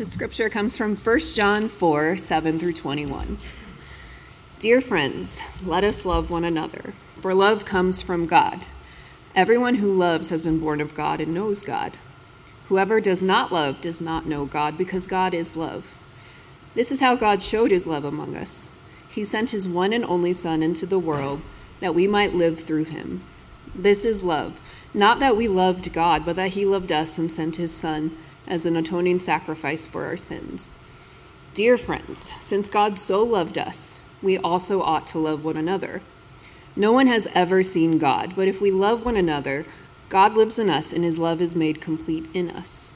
The scripture comes from 1 John 4 7 through 21. Dear friends, let us love one another, for love comes from God. Everyone who loves has been born of God and knows God. Whoever does not love does not know God, because God is love. This is how God showed his love among us. He sent his one and only Son into the world that we might live through him. This is love, not that we loved God, but that he loved us and sent his Son as an atoning sacrifice for our sins. Dear friends, since God so loved us, we also ought to love one another. No one has ever seen God, but if we love one another, God lives in us and his love is made complete in us.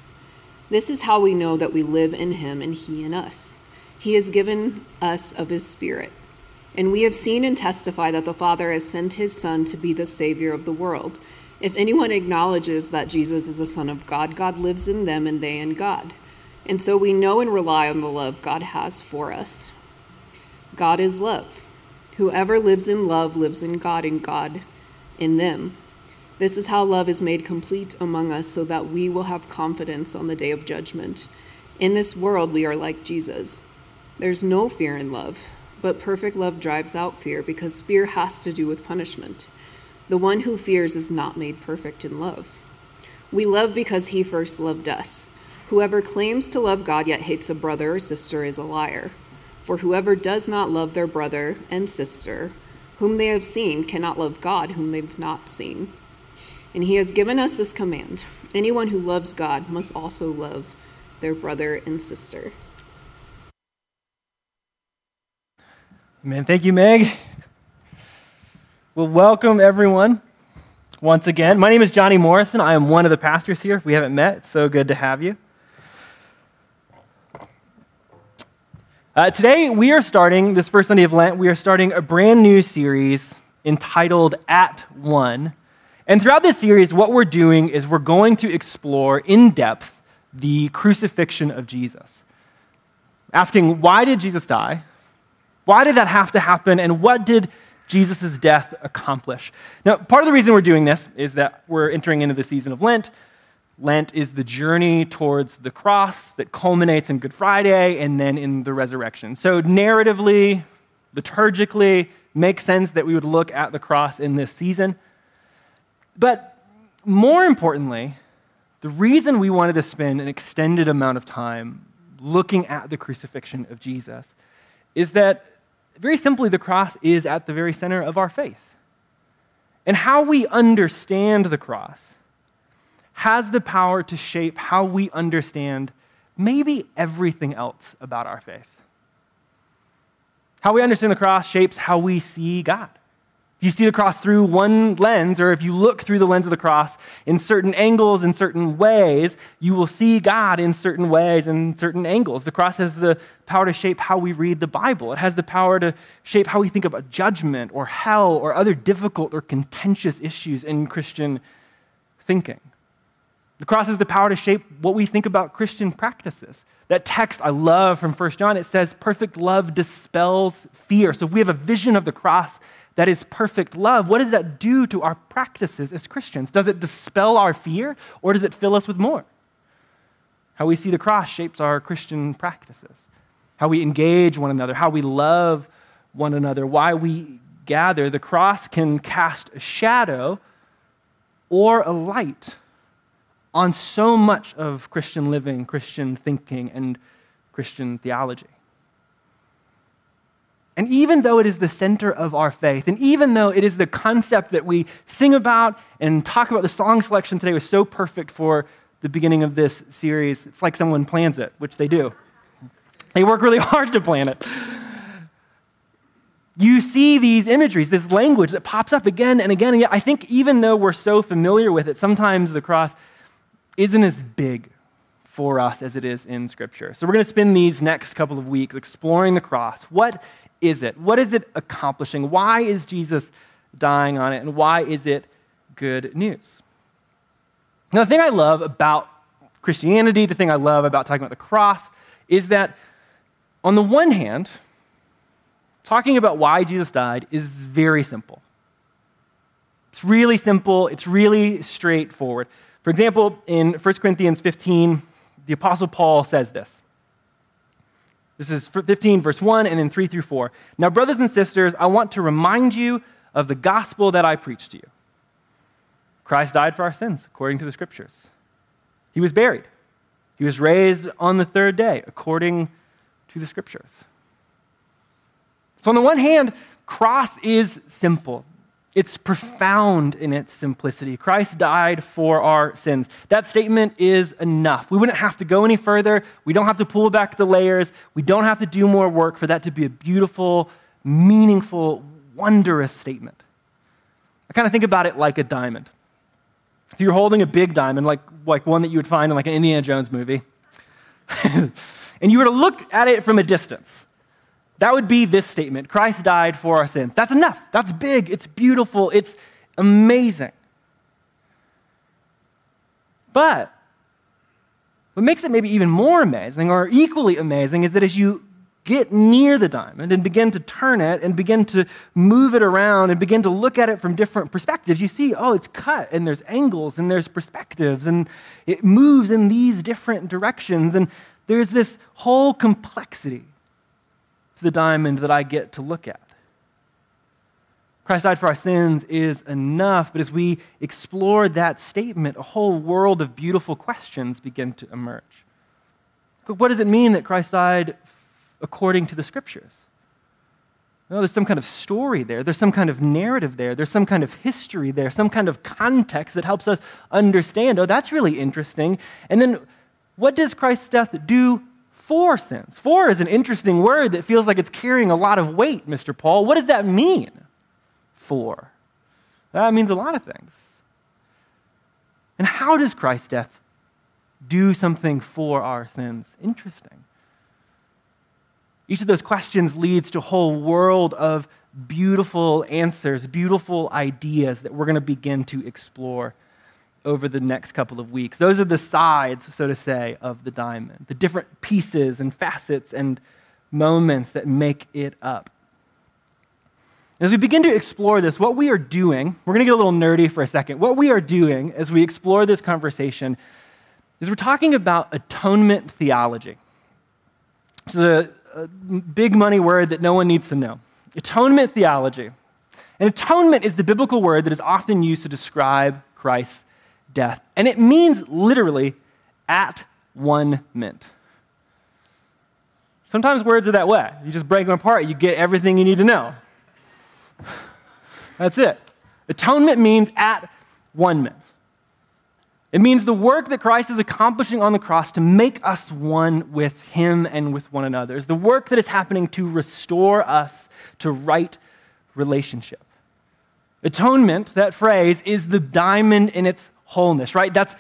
This is how we know that we live in him and he in us. He has given us of his Spirit. And we have seen and testify that the Father has sent his Son to be the Savior of the world. If anyone acknowledges that Jesus is the Son of God, God lives in them and they in God. And so we know and rely on the love God has for us. God is love. Whoever lives in love lives in God and God in them. This is how love is made complete among us so that we will have confidence on the day of judgment. In this world, we are like Jesus. There's no fear in love, but perfect love drives out fear because fear has to do with punishment. The one who fears is not made perfect in love. We love because he first loved us. Whoever claims to love God yet hates a brother or sister is a liar. For whoever does not love their brother and sister, whom they have seen, cannot love God, whom they've not seen. And he has given us this command anyone who loves God must also love their brother and sister. Amen. Thank you, Meg. Well, welcome everyone once again. My name is Johnny Morrison. I am one of the pastors here. If we haven't met, it's so good to have you. Uh, today, we are starting, this first Sunday of Lent, we are starting a brand new series entitled At One. And throughout this series, what we're doing is we're going to explore in depth the crucifixion of Jesus. Asking, why did Jesus die? Why did that have to happen? And what did Jesus' death accomplish. Now, part of the reason we're doing this is that we're entering into the season of Lent. Lent is the journey towards the cross that culminates in Good Friday and then in the resurrection. So, narratively, liturgically, makes sense that we would look at the cross in this season. But more importantly, the reason we wanted to spend an extended amount of time looking at the crucifixion of Jesus is that very simply, the cross is at the very center of our faith. And how we understand the cross has the power to shape how we understand maybe everything else about our faith. How we understand the cross shapes how we see God you see the cross through one lens, or if you look through the lens of the cross in certain angles, in certain ways, you will see God in certain ways, in certain angles. The cross has the power to shape how we read the Bible, it has the power to shape how we think about judgment or hell or other difficult or contentious issues in Christian thinking. The cross has the power to shape what we think about Christian practices. That text I love from 1 John, it says, perfect love dispels fear. So if we have a vision of the cross that is perfect love, what does that do to our practices as Christians? Does it dispel our fear or does it fill us with more? How we see the cross shapes our Christian practices, how we engage one another, how we love one another, why we gather. The cross can cast a shadow or a light on so much of Christian living, Christian thinking, and Christian theology. And even though it is the center of our faith, and even though it is the concept that we sing about and talk about, the song selection today was so perfect for the beginning of this series. It's like someone plans it, which they do. They work really hard to plan it. You see these imageries, this language that pops up again and again. And yet I think even though we're so familiar with it, sometimes the cross isn't as big for us as it is in Scripture. So we're going to spend these next couple of weeks exploring the cross. What is it? What is it accomplishing? Why is Jesus dying on it? And why is it good news? Now, the thing I love about Christianity, the thing I love about talking about the cross, is that on the one hand, talking about why Jesus died is very simple. It's really simple, it's really straightforward. For example, in 1 Corinthians 15, the Apostle Paul says this This is 15, verse 1, and then 3 through 4. Now, brothers and sisters, I want to remind you of the gospel that I preached to you. Christ died for our sins, according to the scriptures. He was buried. He was raised on the third day, according to the scriptures. So, on the one hand, cross is simple. It's profound in its simplicity. Christ died for our sins. That statement is enough. We wouldn't have to go any further. We don't have to pull back the layers. We don't have to do more work for that to be a beautiful, meaningful, wondrous statement. I kind of think about it like a diamond. If you're holding a big diamond, like, like one that you would find in like an Indiana Jones movie, and you were to look at it from a distance, that would be this statement Christ died for our sins. That's enough. That's big. It's beautiful. It's amazing. But what makes it maybe even more amazing or equally amazing is that as you get near the diamond and begin to turn it and begin to move it around and begin to look at it from different perspectives, you see, oh, it's cut and there's angles and there's perspectives and it moves in these different directions. And there's this whole complexity to the diamond that I get to look at. Christ died for our sins is enough, but as we explore that statement, a whole world of beautiful questions begin to emerge. What does it mean that Christ died according to the scriptures? No, there's some kind of story there. There's some kind of narrative there. There's some kind of history there, some kind of context that helps us understand. Oh, that's really interesting. And then what does Christ's death do for sins. For is an interesting word that feels like it's carrying a lot of weight, Mr. Paul. What does that mean? For. That means a lot of things. And how does Christ's death do something for our sins? Interesting. Each of those questions leads to a whole world of beautiful answers, beautiful ideas that we're going to begin to explore over the next couple of weeks. Those are the sides, so to say, of the diamond, the different pieces and facets and moments that make it up. As we begin to explore this, what we are doing, we're going to get a little nerdy for a second. What we are doing as we explore this conversation is we're talking about atonement theology. It's a, a big money word that no one needs to know. Atonement theology. And atonement is the biblical word that is often used to describe Christ's death. And it means literally at one mint. Sometimes words are that way. You just break them apart, you get everything you need to know. That's it. Atonement means at one mint. It means the work that Christ is accomplishing on the cross to make us one with Him and with one another. It's the work that is happening to restore us to right relationship. Atonement, that phrase, is the diamond in its wholeness, right? That's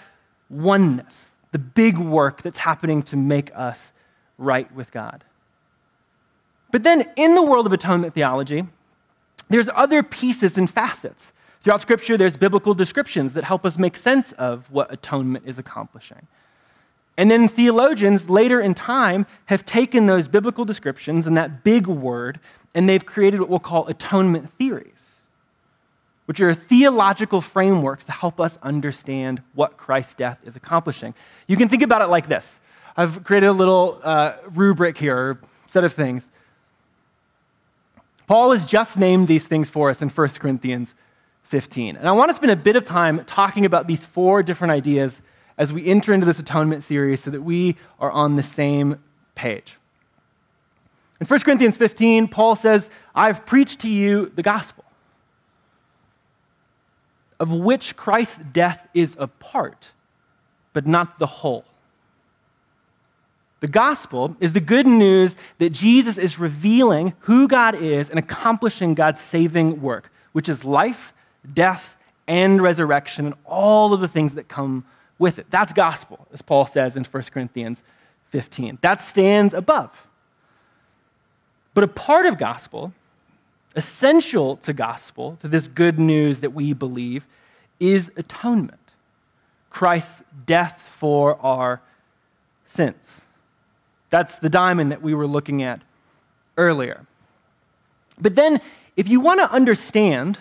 oneness, the big work that's happening to make us right with God. But then in the world of atonement theology, there's other pieces and facets. Throughout Scripture, there's biblical descriptions that help us make sense of what atonement is accomplishing. And then theologians later in time have taken those biblical descriptions and that big word, and they've created what we'll call atonement theories which are theological frameworks to help us understand what Christ's death is accomplishing. You can think about it like this I've created a little uh, rubric here, set of things. Paul has just named these things for us in 1 Corinthians 15. And I want to spend a bit of time talking about these four different ideas as we enter into this atonement series so that we are on the same page. In 1 Corinthians 15, Paul says, I've preached to you the gospel of which Christ's death is a part, but not the whole. The gospel is the good news that Jesus is revealing who God is and accomplishing God's saving work, which is life, death, and resurrection, and all of the things that come with it. That's gospel, as Paul says in 1 Corinthians 15. That stands above. But a part of gospel essential to gospel, to this good news that we believe, is atonement Christ's death for our sins. That's the diamond that we were looking at earlier. But then, if you want to understand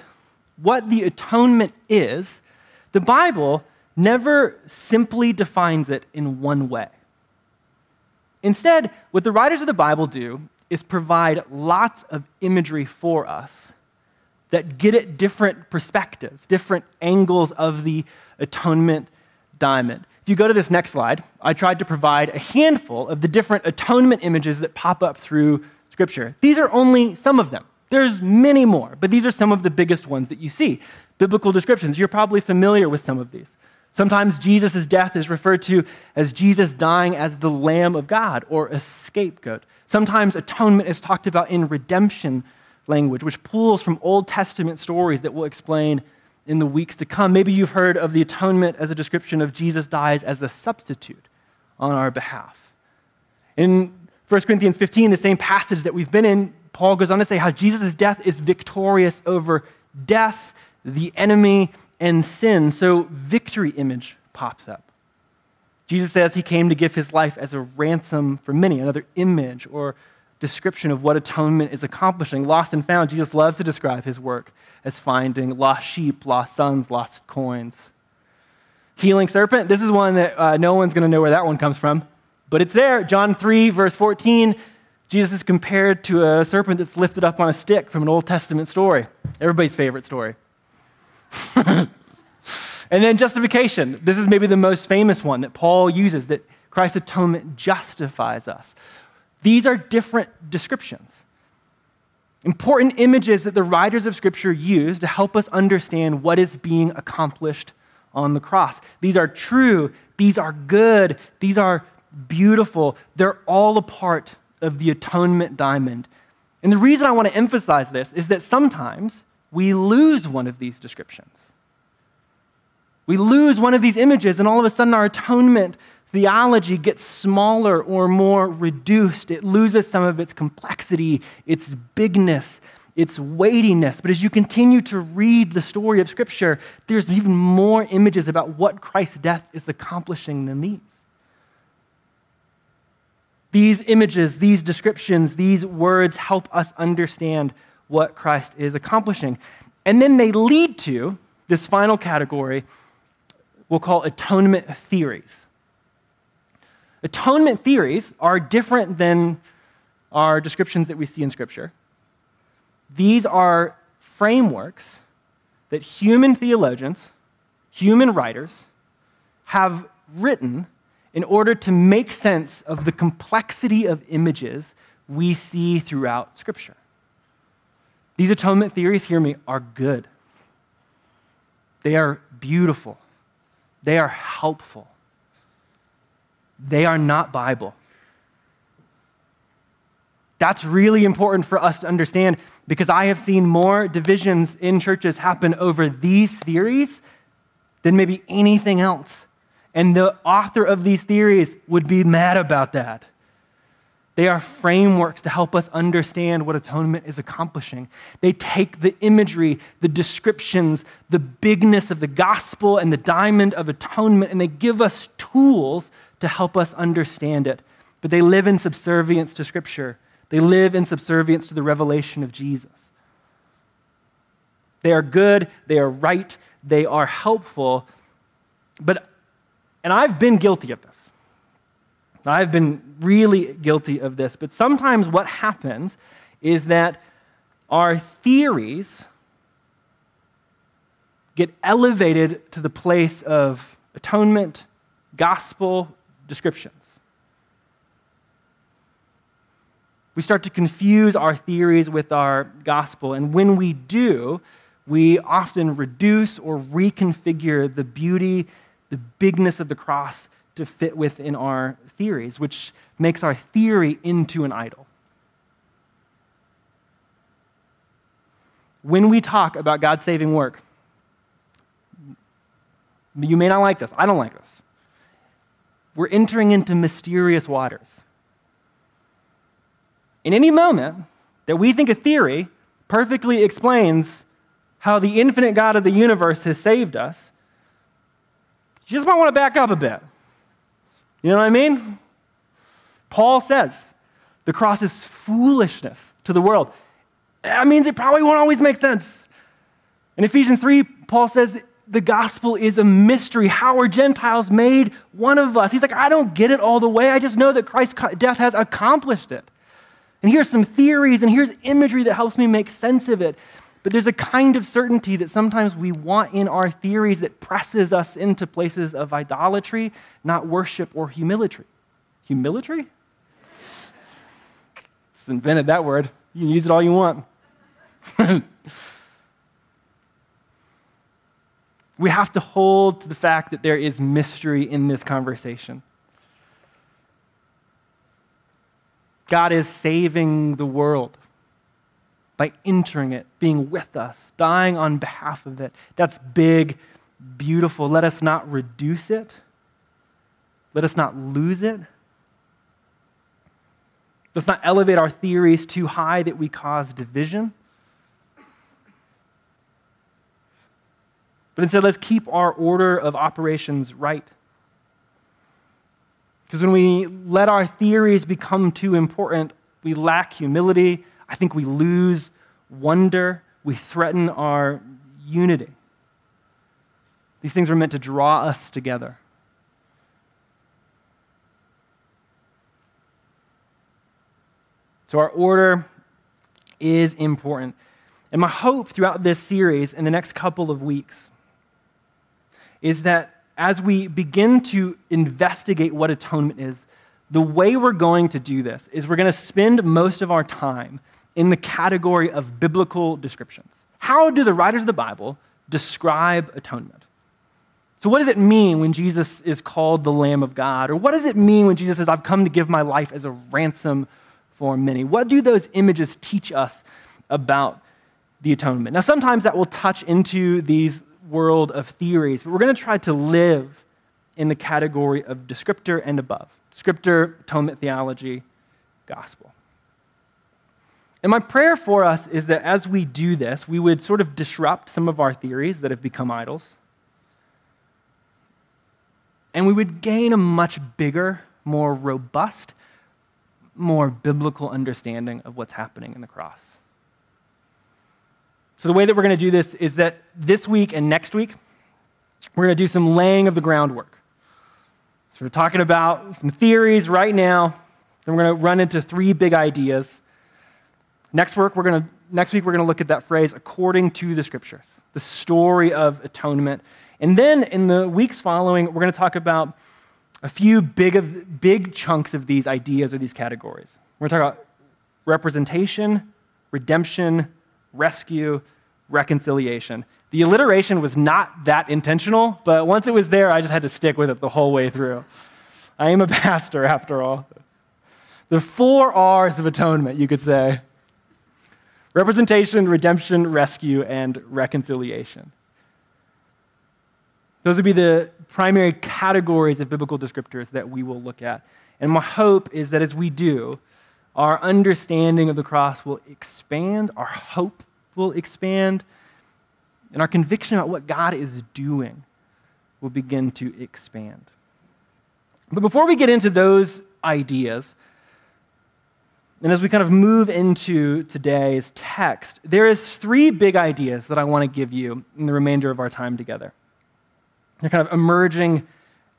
what the atonement is, the Bible never simply defines it in one way. Instead, what the writers of the Bible do is provide lots of imagery for us that get at different perspectives, different angles of the atonement diamond. If you go to this next slide, I tried to provide a handful of the different atonement images that pop up through Scripture. These are only some of them. There's many more, but these are some of the biggest ones that you see. Biblical descriptions, you're probably familiar with some of these. Sometimes Jesus' death is referred to as Jesus dying as the Lamb of God or a scapegoat. Sometimes atonement is talked about in redemption language, which pulls from Old Testament stories that we'll explain in the weeks to come. Maybe you've heard of the atonement as a description of Jesus dies as a substitute on our behalf. In 1 Corinthians 15, the same passage that we've been in, Paul goes on to say how Jesus' death is victorious over death, the enemy, and sin. So, victory image pops up. Jesus says he came to give his life as a ransom for many, another image or description of what atonement is accomplishing. Lost and found, Jesus loves to describe his work as finding lost sheep, lost sons, lost coins. Healing serpent, this is one that uh, no one's going to know where that one comes from, but it's there. John 3, verse 14, Jesus is compared to a serpent that's lifted up on a stick from an Old Testament story. Everybody's favorite story. and then justification. This is maybe the most famous one that Paul uses that Christ's atonement justifies us. These are different descriptions. Important images that the writers of Scripture use to help us understand what is being accomplished on the cross. These are true, these are good, these are beautiful. They're all a part of the atonement diamond. And the reason I want to emphasize this is that sometimes we lose one of these descriptions. We lose one of these images, and all of a sudden our atonement theology gets smaller or more reduced. It loses some of its complexity, its bigness, its weightiness. But as you continue to read the story of Scripture, there's even more images about what Christ's death is accomplishing than these. These images, these descriptions, these words help us understand what Christ is accomplishing. And then they lead to this final category we'll call atonement theories. Atonement theories are different than our descriptions that we see in Scripture. These are frameworks that human theologians, human writers, have written in order to make sense of the complexity of images we see throughout Scripture. These atonement theories, hear me, are good. They are beautiful. They are helpful. They are not Bible. That's really important for us to understand because I have seen more divisions in churches happen over these theories than maybe anything else. And the author of these theories would be mad about that. They are frameworks to help us understand what atonement is accomplishing. They take the imagery, the descriptions, the bigness of the gospel and the diamond of atonement, and they give us tools to help us understand it. But they live in subservience to Scripture, they live in subservience to the revelation of Jesus. They are good, they are right, they are helpful. But, and I've been guilty of this. I've been really guilty of this. But sometimes what happens is that our theories get elevated to the place of atonement, gospel, descriptions. We start to confuse our theories with our gospel, and when we do, we often reduce or reconfigure the beauty, the bigness of the cross to fit within our theories, which makes our theory into an idol. When we talk about God's saving work, you may not like this. I don't like this we're entering into mysterious waters. In any moment that we think a theory perfectly explains how the infinite God of the universe has saved us, you just might want to back up a bit. You know what I mean? Paul says the cross is foolishness to the world. That means it probably won't always make sense. In Ephesians 3, Paul says the gospel is a mystery. How are Gentiles made one of us? He's like, I don't get it all the way. I just know that Christ's death has accomplished it. And here's some theories, and here's imagery that helps me make sense of it. But there's a kind of certainty that sometimes we want in our theories that presses us into places of idolatry, not worship or humility. Humility? Just invented that word. You can use it all you want. we have to hold to the fact that there is mystery in this conversation. God is saving the world by entering it, being with us, dying on behalf of it. That's big, beautiful. Let us not reduce it, let us not lose it. Let's not elevate our theories too high that we cause division. But instead, let's keep our order of operations right. Because when we let our theories become too important, we lack humility. I think we lose wonder. We threaten our unity. These things are meant to draw us together. So, our order is important. And my hope throughout this series in the next couple of weeks is that as we begin to investigate what atonement is, the way we're going to do this is we're going to spend most of our time in the category of biblical descriptions. How do the writers of the Bible describe atonement? So, what does it mean when Jesus is called the Lamb of God? Or what does it mean when Jesus says, I've come to give my life as a ransom for many. What do those images teach us about the atonement? Now, sometimes that will touch into these world of theories, but we're going to try to live in the category of descriptor and above descriptor, atonement theology, gospel. And my prayer for us is that as we do this, we would sort of disrupt some of our theories that have become idols. And we would gain a much bigger, more robust, more biblical understanding of what's happening in the cross. So, the way that we're going to do this is that this week and next week, we're going to do some laying of the groundwork. So, we're talking about some theories right now, then we're going to run into three big ideas. Next week, we're going to, next week, we're going to look at that phrase, according to the scriptures, the story of atonement. And then in the weeks following, we're going to talk about a few big, of, big chunks of these ideas or these categories. We're going to talk about representation, redemption, rescue, reconciliation. The alliteration was not that intentional, but once it was there, I just had to stick with it the whole way through. I am a pastor, after all. The four R's of atonement, you could say representation, redemption, rescue, and reconciliation. Those would be the primary categories of biblical descriptors that we will look at. And my hope is that as we do, our understanding of the cross will expand, our hope will expand, and our conviction about what God is doing will begin to expand. But before we get into those ideas, and as we kind of move into today's text, there is three big ideas that I want to give you in the remainder of our time together. They're kind of emerging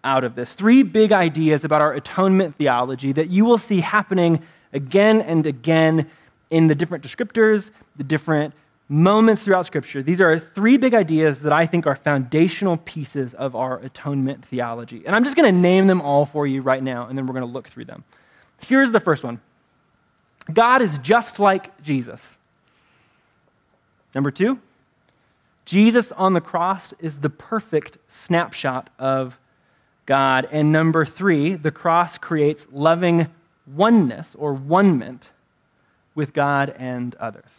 out of this. Three big ideas about our atonement theology that you will see happening again and again in the different descriptors, the different moments throughout Scripture. These are three big ideas that I think are foundational pieces of our atonement theology. And I'm just going to name them all for you right now, and then we're going to look through them. Here's the first one God is just like Jesus. Number two, Jesus on the cross is the perfect snapshot of God. And number three, the cross creates loving oneness or one with God and others.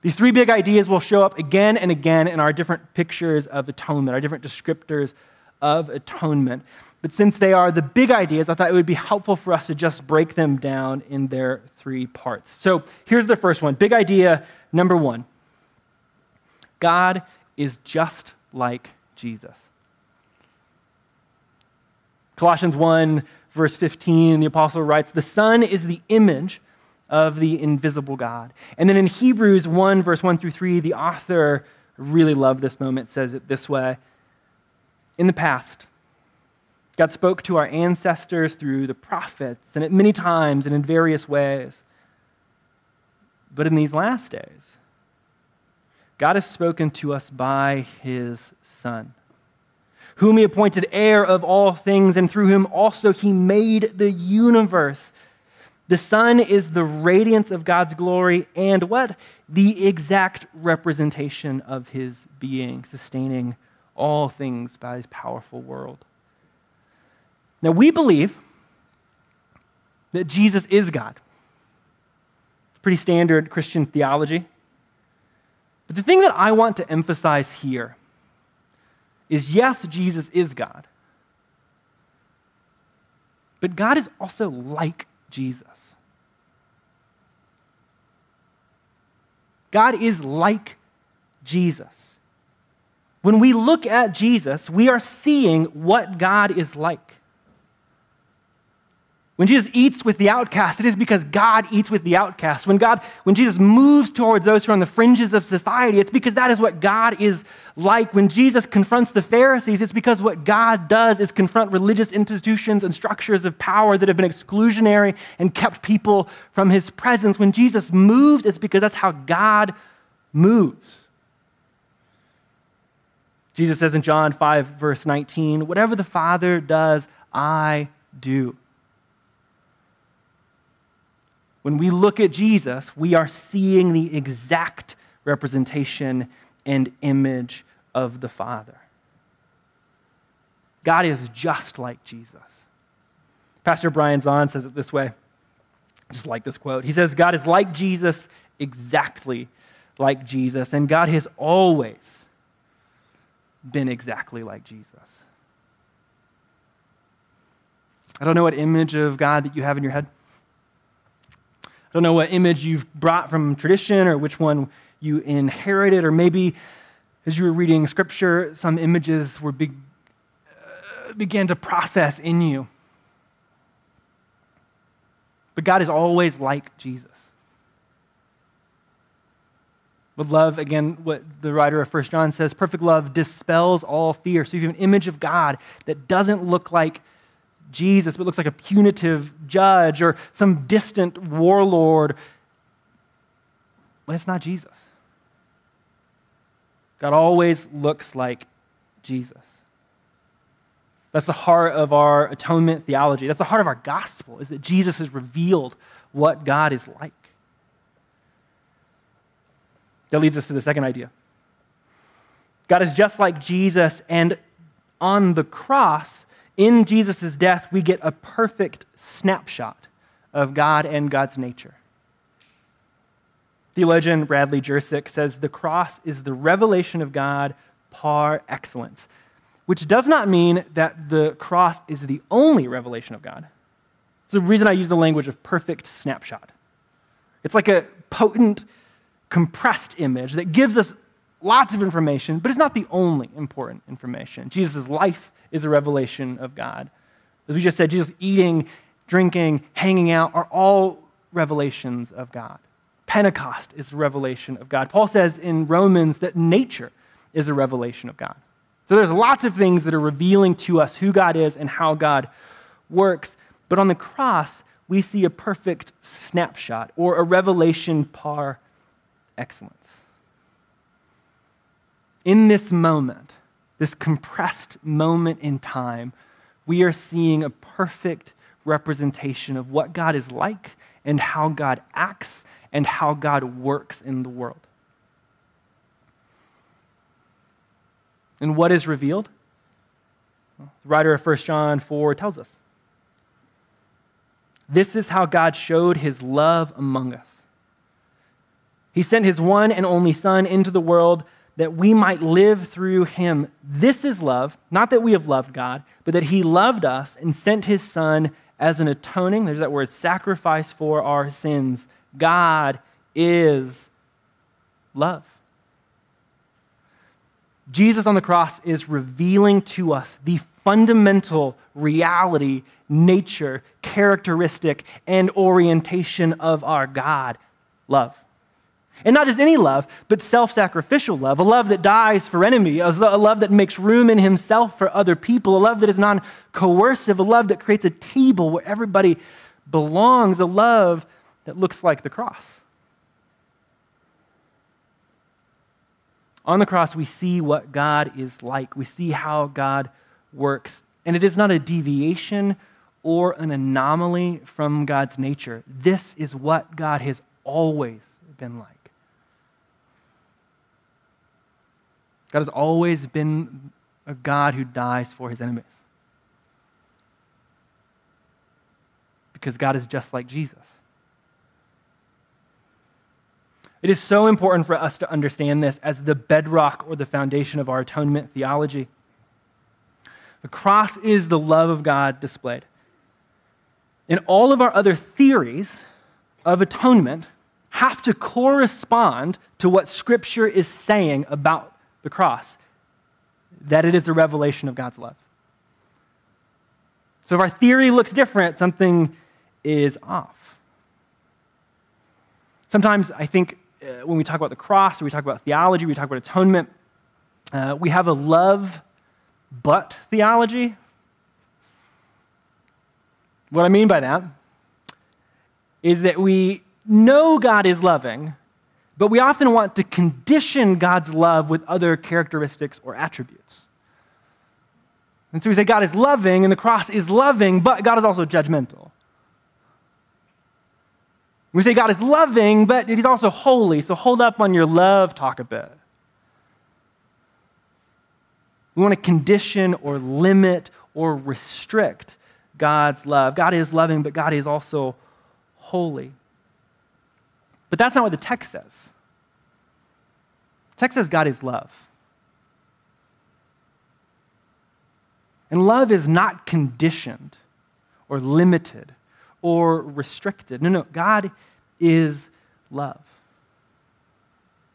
These three big ideas will show up again and again in our different pictures of atonement, our different descriptors of atonement. But since they are the big ideas, I thought it would be helpful for us to just break them down in their three parts. So here's the first one. Big idea number one God is just like Jesus. Colossians 1, verse 15, the apostle writes, The Son is the image of the invisible God. And then in Hebrews 1, verse 1 through 3, the author really love this moment, says it this way. In the past, God spoke to our ancestors through the prophets and at many times and in various ways. But in these last days, God has spoken to us by his Son, whom he appointed heir of all things, and through whom also he made the universe. The Son is the radiance of God's glory and what? The exact representation of his being, sustaining all things by his powerful world. Now, we believe that Jesus is God. It's pretty standard Christian theology. But the thing that I want to emphasize here is yes, Jesus is God. But God is also like Jesus. God is like Jesus. When we look at Jesus, we are seeing what God is like. When Jesus eats with the outcast, it is because God eats with the outcast. When God, when Jesus moves towards those who are on the fringes of society, it's because that is what God is like. When Jesus confronts the Pharisees, it's because what God does is confront religious institutions and structures of power that have been exclusionary and kept people from his presence. When Jesus moves, it's because that's how God moves. Jesus says in John 5, verse 19, Whatever the Father does, I do. When we look at Jesus, we are seeing the exact representation and image of the Father. God is just like Jesus. Pastor Brian Zahnd says it this way. I just like this quote. He says, God is like Jesus, exactly like Jesus, and God has always been exactly like Jesus. I don't know what image of God that you have in your head. I don't know what image you've brought from tradition or which one you inherited, or maybe as you were reading scripture, some images were big, uh, began to process in you. But God is always like Jesus. With love, again, what the writer of 1 John says, perfect love dispels all fear. So if you have an image of God that doesn't look like Jesus, but looks like a punitive judge or some distant warlord. But it's not Jesus. God always looks like Jesus. That's the heart of our atonement theology. That's the heart of our gospel, is that Jesus has revealed what God is like. That leads us to the second idea. God is just like Jesus, and on the cross, in Jesus' death, we get a perfect snapshot of God and God's nature. Theologian Bradley Jersak says the cross is the revelation of God par excellence, which does not mean that the cross is the only revelation of God. It's the reason I use the language of perfect snapshot. It's like a potent, compressed image that gives us lots of information, but it's not the only important information. Jesus' life is a revelation of God. As we just said, Jesus eating, drinking, hanging out are all revelations of God. Pentecost is a revelation of God. Paul says in Romans that nature is a revelation of God. So there's lots of things that are revealing to us who God is and how God works. But on the cross, we see a perfect snapshot or a revelation par excellence. In this moment, this compressed moment in time, we are seeing a perfect representation of what God is like and how God acts and how God works in the world. And what is revealed? the writer of 1 John 4 tells us. This is how God showed his love among us. He sent his one and only Son into the world that we might live through him. This is love, not that we have loved God, but that he loved us and sent his son as an atoning, there's that word, sacrifice for our sins. God is love. Jesus on the cross is revealing to us the fundamental reality, nature, characteristic, and orientation of our God love. And not just any love, but self sacrificial love, a love that dies for enemy, a love that makes room in himself for other people, a love that is non coercive, a love that creates a table where everybody belongs, a love that looks like the cross. On the cross, we see what God is like. We see how God works. And it is not a deviation or an anomaly from God's nature. This is what God has always been like. God has always been a God who dies for his enemies. Because God is just like Jesus. It is so important for us to understand this as the bedrock or the foundation of our atonement theology. The cross is the love of God displayed. And all of our other theories of atonement have to correspond to what Scripture is saying about the cross that it is a revelation of God's love. So if our theory looks different, something is off. Sometimes I think uh, when we talk about the cross, or we talk about theology, we talk about atonement, uh, we have a love but theology. What I mean by that is that we know God is loving, but we often want to condition God's love with other characteristics or attributes. And so we say God is loving and the cross is loving, but God is also judgmental. We say God is loving, but He's also holy. So hold up on your love talk a bit. We want to condition or limit or restrict God's love. God is loving, but God is also holy. But that's not what the text says. The text says God is love. And love is not conditioned or limited or restricted. No, no, God is love.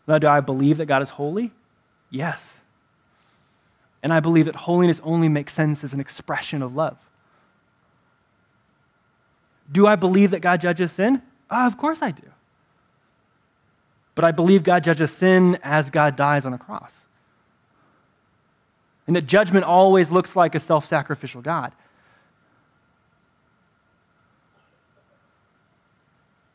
Now, do I believe that God is holy? Yes. And I believe that holiness only makes sense as an expression of love. Do I believe that God judges sin? Uh, of course I do. But I believe God judges sin as God dies on a cross. And that judgment always looks like a self sacrificial God.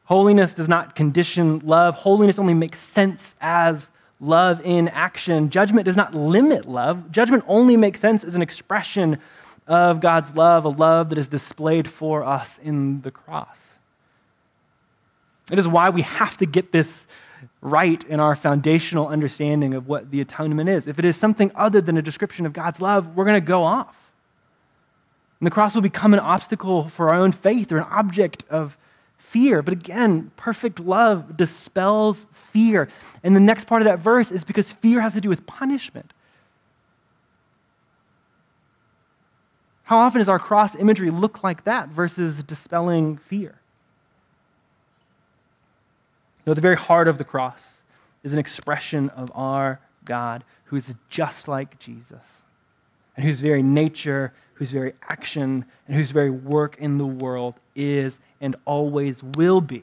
Holiness does not condition love. Holiness only makes sense as love in action. Judgment does not limit love. Judgment only makes sense as an expression of God's love, a love that is displayed for us in the cross. It is why we have to get this right in our foundational understanding of what the atonement is. If it is something other than a description of God's love, we're going to go off. And the cross will become an obstacle for our own faith or an object of fear. But again, perfect love dispels fear. And the next part of that verse is because fear has to do with punishment. How often does our cross imagery look like that versus dispelling fear? No, the very heart of the cross is an expression of our God who is just like Jesus and whose very nature, whose very action, and whose very work in the world is and always will be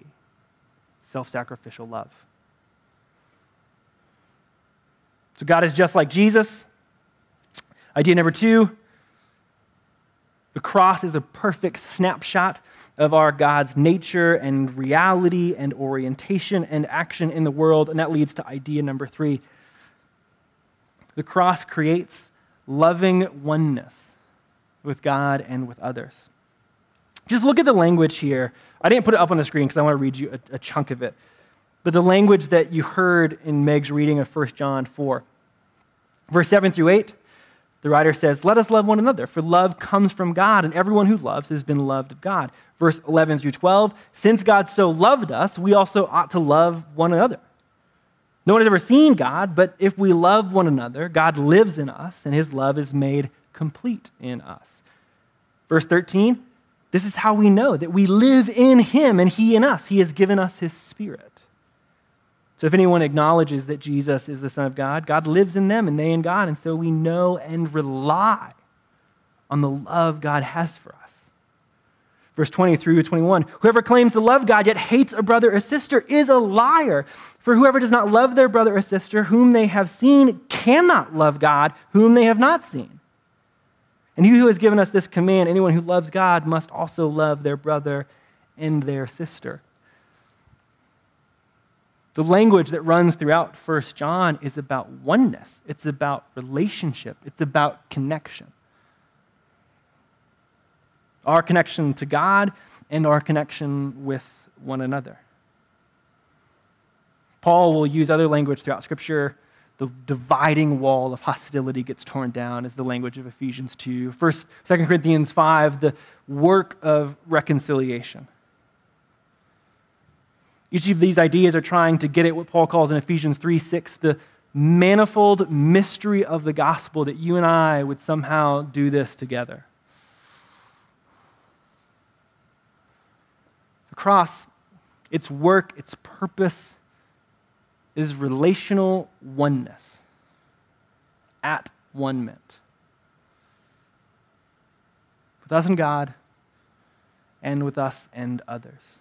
self sacrificial love. So God is just like Jesus. Idea number two the cross is a perfect snapshot of our God's nature and reality and orientation and action in the world. And that leads to idea number three. The cross creates loving oneness with God and with others. Just look at the language here. I didn't put it up on the screen because I want to read you a, a, chunk of it. But the language that you heard in Meg's reading of 1 John 4. Verse 7 through 8, the writer says, Let us love one another, for love comes from God, and everyone who loves has been loved of God. Verse 11 through 12, Since God so loved us, we also ought to love one another. No one has ever seen God, but if we love one another, God lives in us, and his love is made complete in us. Verse 13, this is how we know that we live in him and he in us. He has given us his spirit. So if anyone acknowledges that Jesus is the Son of God, God lives in them and they in God. And so we know and rely on the love God has for us. Verse 20 through 21 Whoever claims to love God yet hates a brother or sister is a liar. For whoever does not love their brother or sister whom they have seen cannot love God whom they have not seen. And he who has given us this command anyone who loves God must also love their brother and their sister. The language that runs throughout 1 John is about oneness, it's about relationship, it's about connection our connection to God and our connection with one another. Paul will use other language throughout Scripture. The dividing wall of hostility gets torn down, is the language of Ephesians 2. First, 2 Corinthians 5, the work of reconciliation. Each of these ideas are trying to get at what Paul calls in Ephesians 3 6, the manifold mystery of the gospel that you and I would somehow do this together. The cross, its work, its purpose is relational oneness at one ment. With us and God, and with us and others.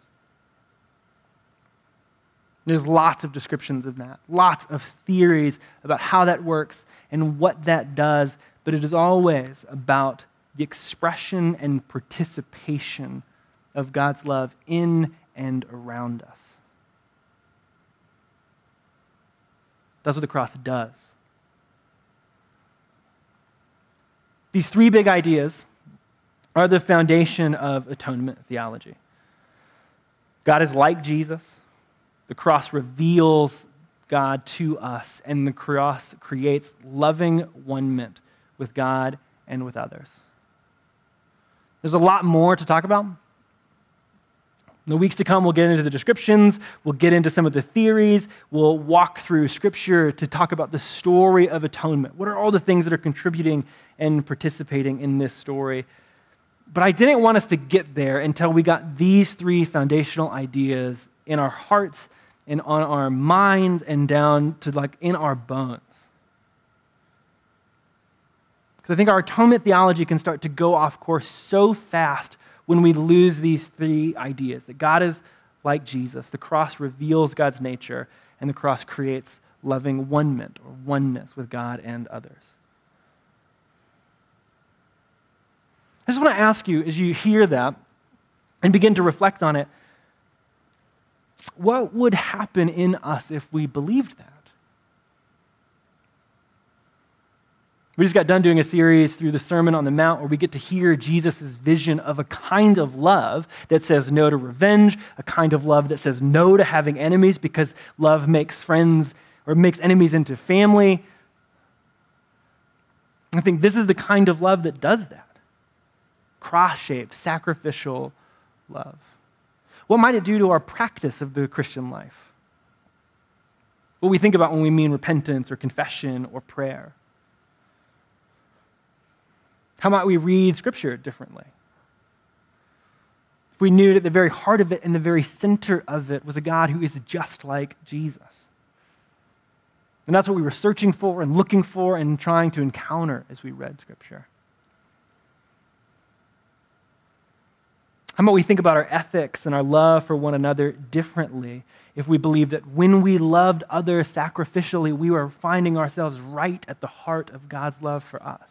There's lots of descriptions of that, lots of theories about how that works and what that does, but it is always about the expression and participation of God's love in and around us. That's what the cross does. These three big ideas are the foundation of atonement theology. God is like Jesus. The cross reveals God to us, and the cross creates loving one with God and with others. There's a lot more to talk about. In the weeks to come, we'll get into the descriptions, we'll get into some of the theories, we'll walk through Scripture to talk about the story of atonement. What are all the things that are contributing and participating in this story? But I didn't want us to get there until we got these three foundational ideas in our hearts and on our minds and down to like in our bones. Because I think our atonement theology can start to go off course so fast when we lose these three ideas that God is like Jesus, the cross reveals God's nature, and the cross creates loving one ment or oneness with God and others. I just want to ask you as you hear that and begin to reflect on it what would happen in us if we believed that? We just got done doing a series through the Sermon on the Mount where we get to hear Jesus' vision of a kind of love that says no to revenge, a kind of love that says no to having enemies because love makes friends or makes enemies into family. I think this is the kind of love that does that cross shaped, sacrificial love. What might it do to our practice of the Christian life? What we think about when we mean repentance or confession or prayer. How might we read Scripture differently? If we knew that the very heart of it and the very center of it was a God who is just like Jesus. And that's what we were searching for and looking for and trying to encounter as we read Scripture. How about we think about our ethics and our love for one another differently if we believe that when we loved others sacrificially, we were finding ourselves right at the heart of God's love for us?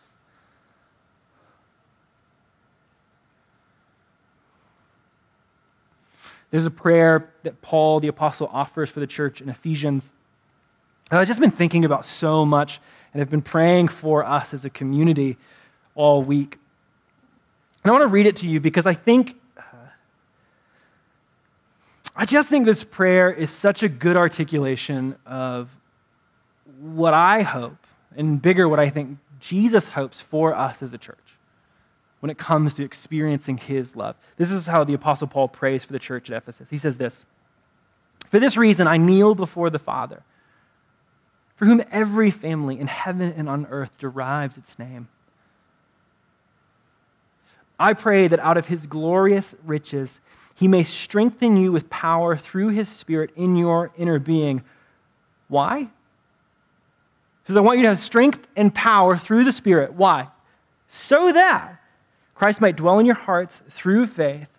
There's a prayer that Paul the Apostle offers for the church in Ephesians. I've just been thinking about so much and have been praying for us as a community all week. And I want to read it to you because I think, I just think this prayer is such a good articulation of what I hope, and bigger, what I think Jesus hopes for us as a church when it comes to experiencing his love. This is how the Apostle Paul prays for the church at Ephesus. He says this For this reason, I kneel before the Father, for whom every family in heaven and on earth derives its name. I pray that out of his glorious riches, he may strengthen you with power through his Spirit in your inner being. Why? Says, I want you to have strength and power through the Spirit. Why? So that Christ might dwell in your hearts through faith,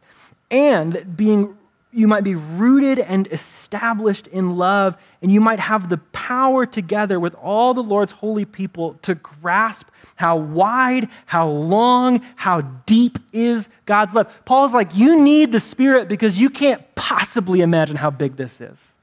and being you might be rooted and established in love, and you might have the power together with all the Lord's holy people to grasp how wide, how long, how deep is God's love. Paul's like, you need the Spirit because you can't possibly imagine how big this is.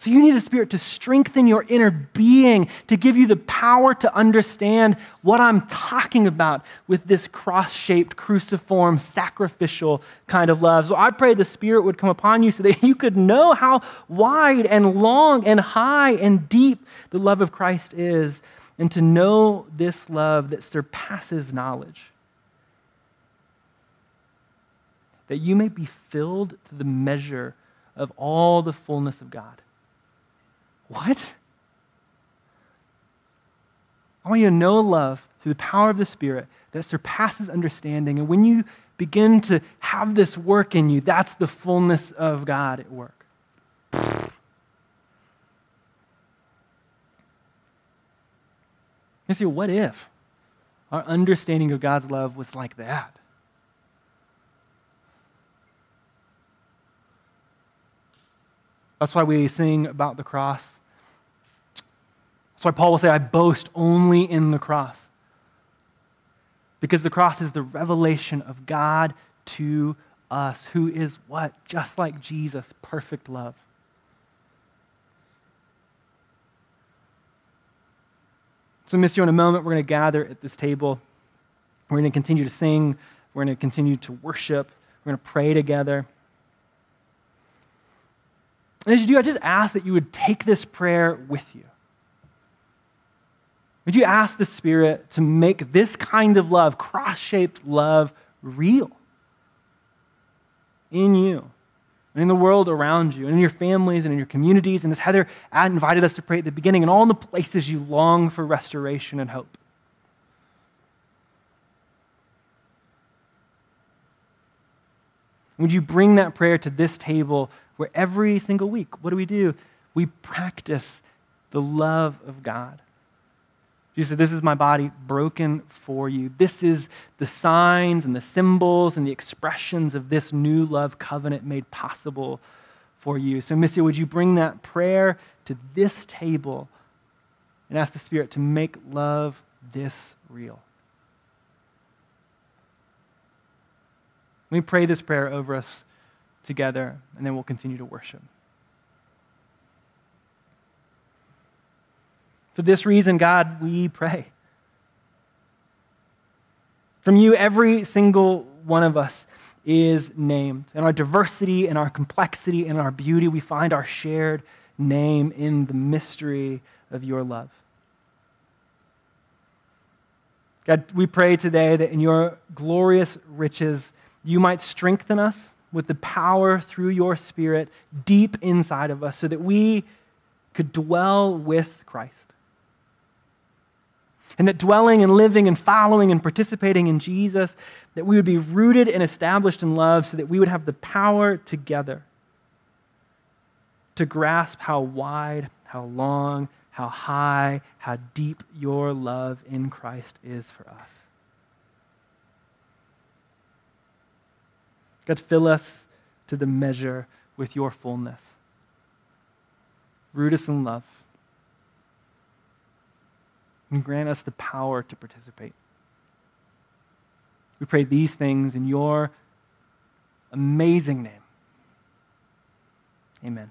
So you need the Spirit to strengthen your inner being, to give you the power to understand what I'm talking about with this cross shaped, cruciform, sacrificial kind of love. So I pray the Spirit would come upon you so that you could know how wide and long and high and deep the love of Christ is, and to know this love that surpasses knowledge. That you may be filled to the measure of all the fullness of God. What? I want you to know love through the power of the Spirit that surpasses understanding. And when you begin to have this work in you, that's the fullness of God at work. You see, what if our understanding of God's love was like that? That's why we sing about the cross. That's why Paul will say, I boast only in the cross. Because the cross is the revelation of God to us, who is what? Just like Jesus, perfect love. So, miss you in a moment. We're going to gather at this table. We're going to continue to sing. We're going to continue to worship. We're going to pray together. And as you do, I just ask that you would take this prayer with you. Would you ask the Spirit to make this kind of love, cross shaped love, real in you and in the world around you and in your families and in your communities? And as Heather invited us to pray at the beginning, and all the places you long for restoration and hope. Would you bring that prayer to this table where every single week, what do we do? We practice the love of God. Jesus said, This is my body broken for you. This is the signs and the symbols and the expressions of this new love covenant made possible for you. So, Missy, would you bring that prayer to this table and ask the Spirit to make love this real? Let me pray this prayer over us together, and then we'll continue to worship. For this reason, God, we pray. From you, every single one of us is named. In our diversity, in our complexity, in our beauty, we find our shared name in the mystery of your love. God, we pray today that in your glorious riches, you might strengthen us with the power through your Spirit deep inside of us so that we could dwell with Christ. And that dwelling and living and following and participating in Jesus, that we would be rooted and established in love so that we would have the power together to grasp how wide, how long, how high, how deep your love in Christ is for us. God, fill us to the measure with your fullness. Root us in love and grant us the power to participate. We pray these things in your amazing name. Amen.